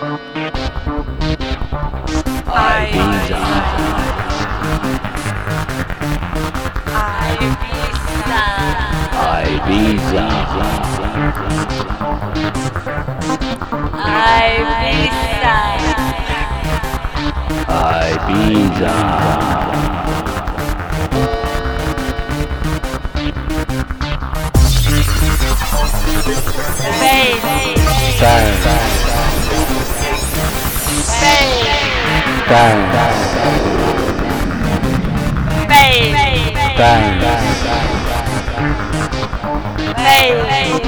Bang. Bang. trans trans trans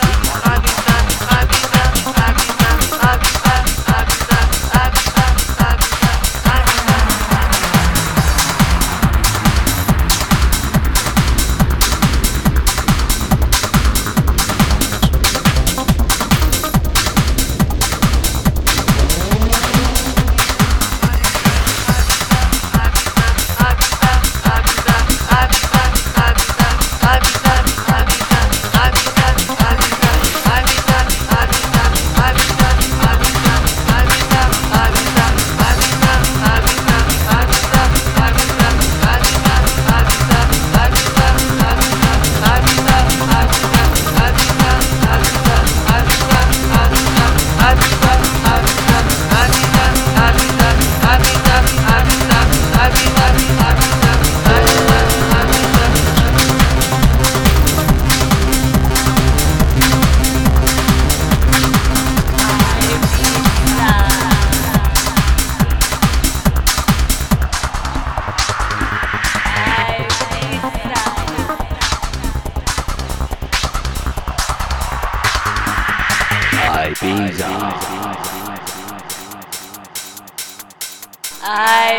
I Ibiza.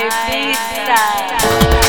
Ibiza.